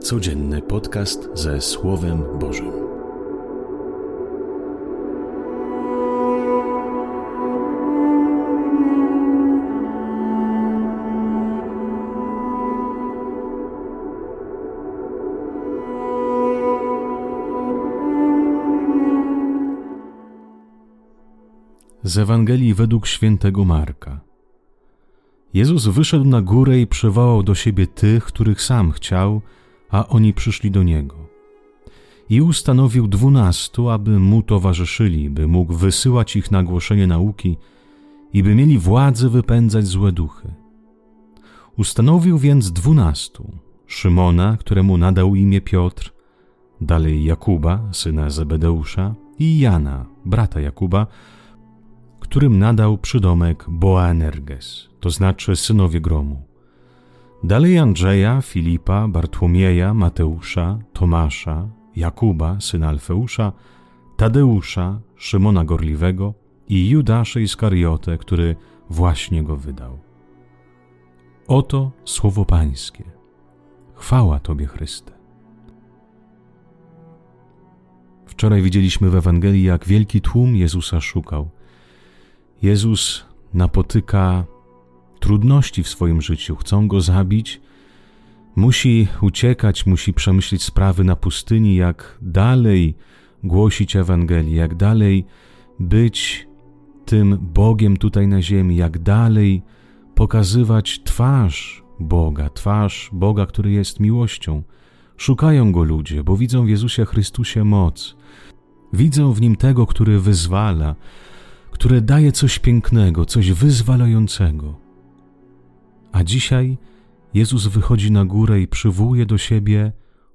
Codzienny podcast ze Słowem Bożym. Z Ewangelii według świętego Marka. Jezus wyszedł na górę i przywołał do siebie tych, których sam chciał, a oni przyszli do niego. I ustanowił dwunastu, aby mu towarzyszyli, by mógł wysyłać ich na głoszenie nauki i by mieli władzę wypędzać złe duchy. Ustanowił więc dwunastu: Szymona, któremu nadał imię Piotr, dalej Jakuba, syna Zebedeusza, i Jana, brata Jakuba, którym nadał przydomek Boanerges, to znaczy synowie gromu. Dalej Andrzeja, Filipa, Bartłomieja, Mateusza, Tomasza, Jakuba, syna Alfeusza, Tadeusza, Szymona Gorliwego i Judasza Iskariotę, który właśnie go wydał. Oto słowo Pańskie. Chwała Tobie, Chryste. Wczoraj widzieliśmy w Ewangelii, jak wielki tłum Jezusa szukał. Jezus napotyka trudności w swoim życiu, chcą go zabić, musi uciekać, musi przemyśleć sprawy na pustyni, jak dalej głosić Ewangelię, jak dalej być tym Bogiem tutaj na ziemi, jak dalej pokazywać twarz Boga, twarz Boga, który jest miłością. Szukają go ludzie, bo widzą w Jezusie Chrystusie moc. Widzą w nim tego, który wyzwala, które daje coś pięknego, coś wyzwalającego. A dzisiaj Jezus wychodzi na górę i przywołuje do siebie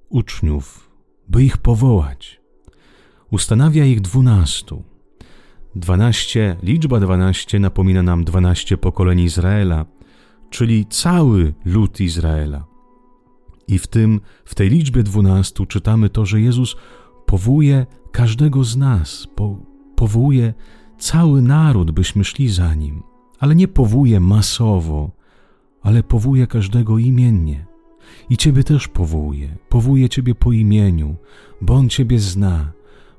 uczniów, by ich powołać. Ustanawia ich dwunastu. Dwanaście, liczba dwanaście napomina nam dwanaście pokoleń Izraela, czyli cały lud Izraela. I w tym, w tej liczbie dwunastu czytamy to, że Jezus powołuje każdego z nas, po, powołuje cały naród, byśmy szli za nim, ale nie powołuje masowo, ale powołuje każdego imiennie. I Ciebie też powołuje, powołuje Ciebie po imieniu, bo On Ciebie zna,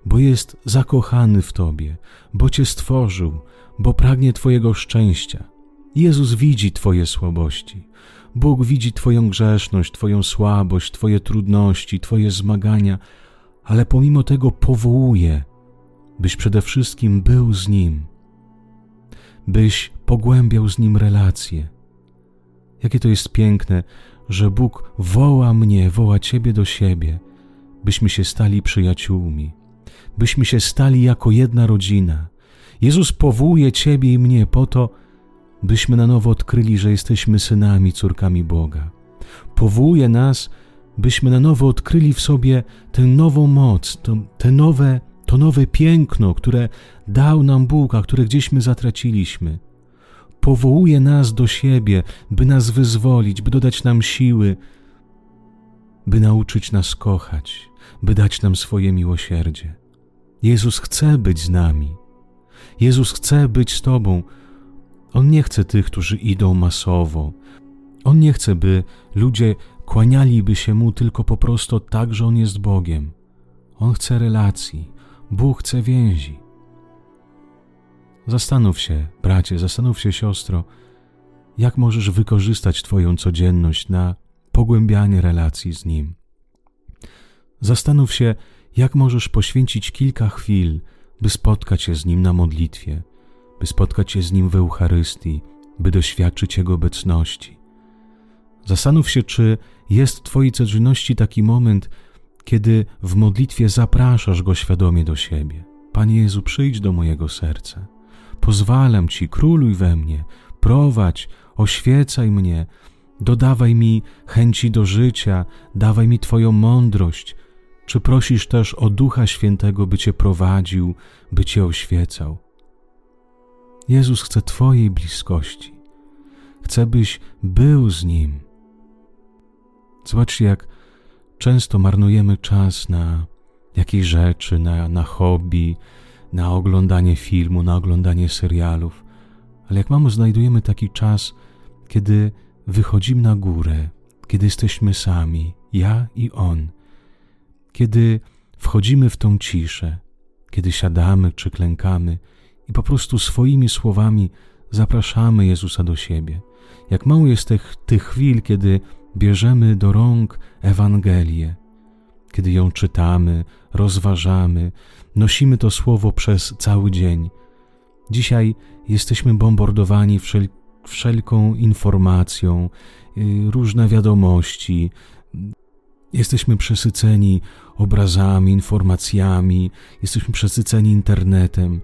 bo jest zakochany w Tobie, bo Cię stworzył, bo pragnie Twojego szczęścia. Jezus widzi Twoje słabości. Bóg widzi Twoją grzeszność, Twoją słabość, Twoje trudności, Twoje zmagania, ale pomimo tego powołuje, byś przede wszystkim był z Nim, byś pogłębiał z Nim relacje, Jakie to jest piękne, że Bóg woła mnie, woła Ciebie do siebie, byśmy się stali przyjaciółmi, byśmy się stali jako jedna rodzina. Jezus powołuje Ciebie i mnie po to, byśmy na nowo odkryli, że jesteśmy synami, córkami Boga. Powołuje nas, byśmy na nowo odkryli w sobie tę nową moc, to, te nowe, to nowe piękno, które dał nam Bóg, a które gdzieśmy zatraciliśmy powołuje nas do siebie, by nas wyzwolić, by dodać nam siły, by nauczyć nas kochać, by dać nam swoje miłosierdzie. Jezus chce być z nami. Jezus chce być z Tobą. On nie chce tych, którzy idą masowo. On nie chce, by ludzie kłanialiby się Mu tylko po prostu tak, że On jest Bogiem. On chce relacji. Bóg chce więzi. Zastanów się, bracie, zastanów się, siostro, jak możesz wykorzystać Twoją codzienność na pogłębianie relacji z Nim. Zastanów się, jak możesz poświęcić kilka chwil, by spotkać się z Nim na modlitwie, by spotkać się z Nim w Eucharystii, by doświadczyć Jego obecności. Zastanów się, czy jest w Twojej codzienności taki moment, kiedy w modlitwie zapraszasz Go świadomie do siebie. Panie Jezu, przyjdź do mojego serca. Pozwalam Ci, króluj we mnie, prowadź, oświecaj mnie, dodawaj mi chęci do życia, dawaj mi Twoją mądrość. Czy prosisz też o Ducha Świętego, by Cię prowadził, by Cię oświecał? Jezus chce Twojej bliskości. Chce, byś był z Nim. Zobaczcie, jak często marnujemy czas na jakieś rzeczy, na, na hobby, na oglądanie filmu, na oglądanie serialów, ale jak mamo znajdujemy taki czas, kiedy wychodzimy na górę, kiedy jesteśmy sami, ja i On. Kiedy wchodzimy w tą ciszę, kiedy siadamy czy klękamy i po prostu swoimi słowami zapraszamy Jezusa do siebie. Jak mało jest tych, tych chwil, kiedy bierzemy do rąk Ewangelię, kiedy ją czytamy, rozważamy, nosimy to słowo przez cały dzień. Dzisiaj jesteśmy bombardowani wszel wszelką informacją, y, różne wiadomości. Jesteśmy przesyceni obrazami, informacjami, jesteśmy przesyceni internetem.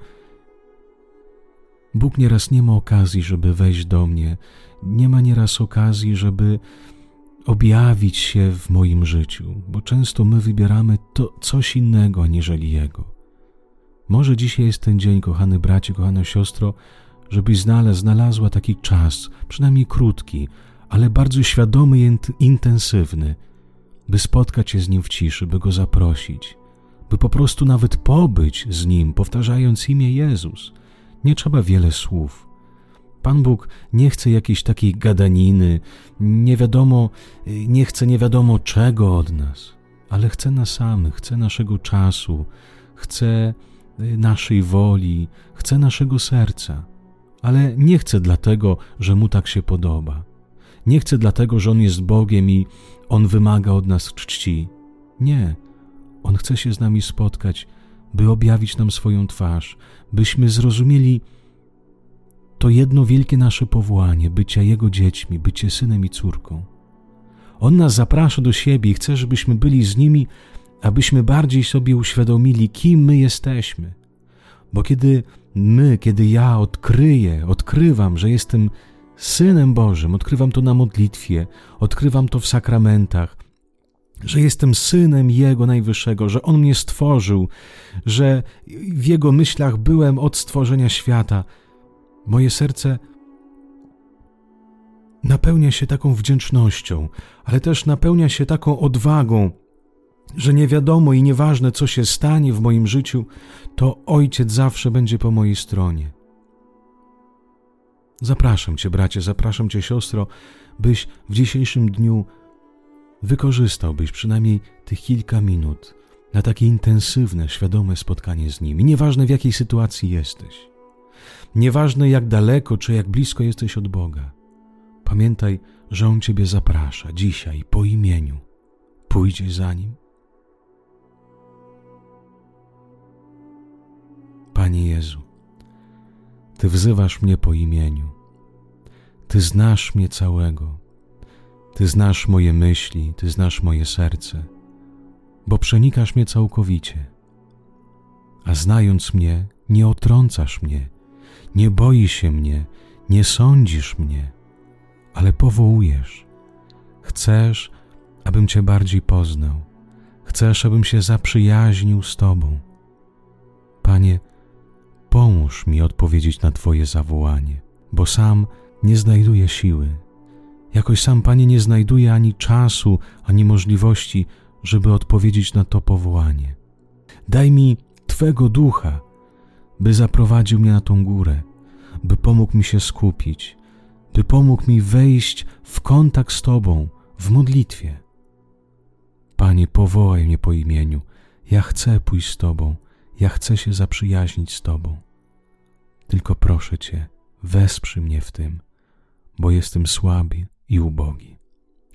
Bóg nieraz nie ma okazji, żeby wejść do mnie, nie ma nieraz okazji, żeby objawić się w moim życiu, bo często my wybieramy to coś innego aniżeli Jego. Może dzisiaj jest ten dzień, kochany bracie, kochana siostro, żebyś znalazł, znalazła taki czas, przynajmniej krótki, ale bardzo świadomy i intensywny, by spotkać się z Nim w ciszy, by Go zaprosić, by po prostu nawet pobyć z Nim, powtarzając imię Jezus. Nie trzeba wiele słów. Pan Bóg nie chce jakiejś takiej gadaniny, nie wiadomo, nie chce nie wiadomo czego od nas, ale chce nas samych, chce naszego czasu, chce y, naszej woli, chce naszego serca, ale nie chce dlatego, że mu tak się podoba. Nie chce dlatego, że on jest Bogiem i on wymaga od nas czci. Nie. On chce się z nami spotkać, by objawić nam swoją twarz, byśmy zrozumieli to jedno wielkie nasze powołanie bycia Jego dziećmi, bycie synem i córką. On nas zaprasza do siebie i chce, żebyśmy byli z Nimi, abyśmy bardziej sobie uświadomili, kim my jesteśmy. Bo kiedy my, kiedy ja odkryję, odkrywam, że jestem synem Bożym, odkrywam to na modlitwie, odkrywam to w sakramentach, że jestem synem Jego Najwyższego, że On mnie stworzył, że w Jego myślach byłem od stworzenia świata. Moje serce napełnia się taką wdzięcznością, ale też napełnia się taką odwagą, że nie wiadomo i nieważne, co się stanie w moim życiu, to Ojciec zawsze będzie po mojej stronie. Zapraszam Cię, bracie, zapraszam Cię, siostro, byś w dzisiejszym dniu wykorzystałbyś przynajmniej tych kilka minut na takie intensywne, świadome spotkanie z Nim. I nieważne w jakiej sytuacji jesteś, nieważne jak daleko czy jak blisko jesteś od Boga, pamiętaj, że On Ciebie zaprasza dzisiaj po imieniu. Pójdziesz za Nim? Panie Jezu, Ty wzywasz mnie po imieniu. Ty znasz mnie całego. Ty znasz moje myśli, Ty znasz moje serce, bo przenikasz mnie całkowicie. A znając mnie, nie otrącasz mnie, nie boisz się mnie, nie sądzisz mnie, ale powołujesz. Chcesz, abym Cię bardziej poznał. Chcesz, abym się zaprzyjaźnił z Tobą. Panie, pomóż mi odpowiedzieć na Twoje zawołanie, bo sam nie znajduję siły, Jakoś sam, Panie, nie znajduję ani czasu, ani możliwości, żeby odpowiedzieć na to powołanie. Daj mi Twego ducha, by zaprowadził mnie na tą górę, by pomógł mi się skupić, by pomógł mi wejść w kontakt z Tobą w modlitwie. Panie, powołaj mnie po imieniu. Ja chcę pójść z Tobą, ja chcę się zaprzyjaźnić z Tobą. Tylko proszę Cię, wesprzyj mnie w tym, bo jestem słaby i ubogi,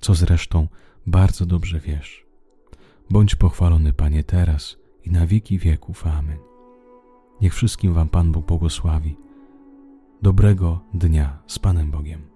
co zresztą bardzo dobrze wiesz. Bądź pochwalony, Panie, teraz i na wieki wieków. Amen. Niech wszystkim Wam Pan Bóg błogosławi. Dobrego dnia z Panem Bogiem.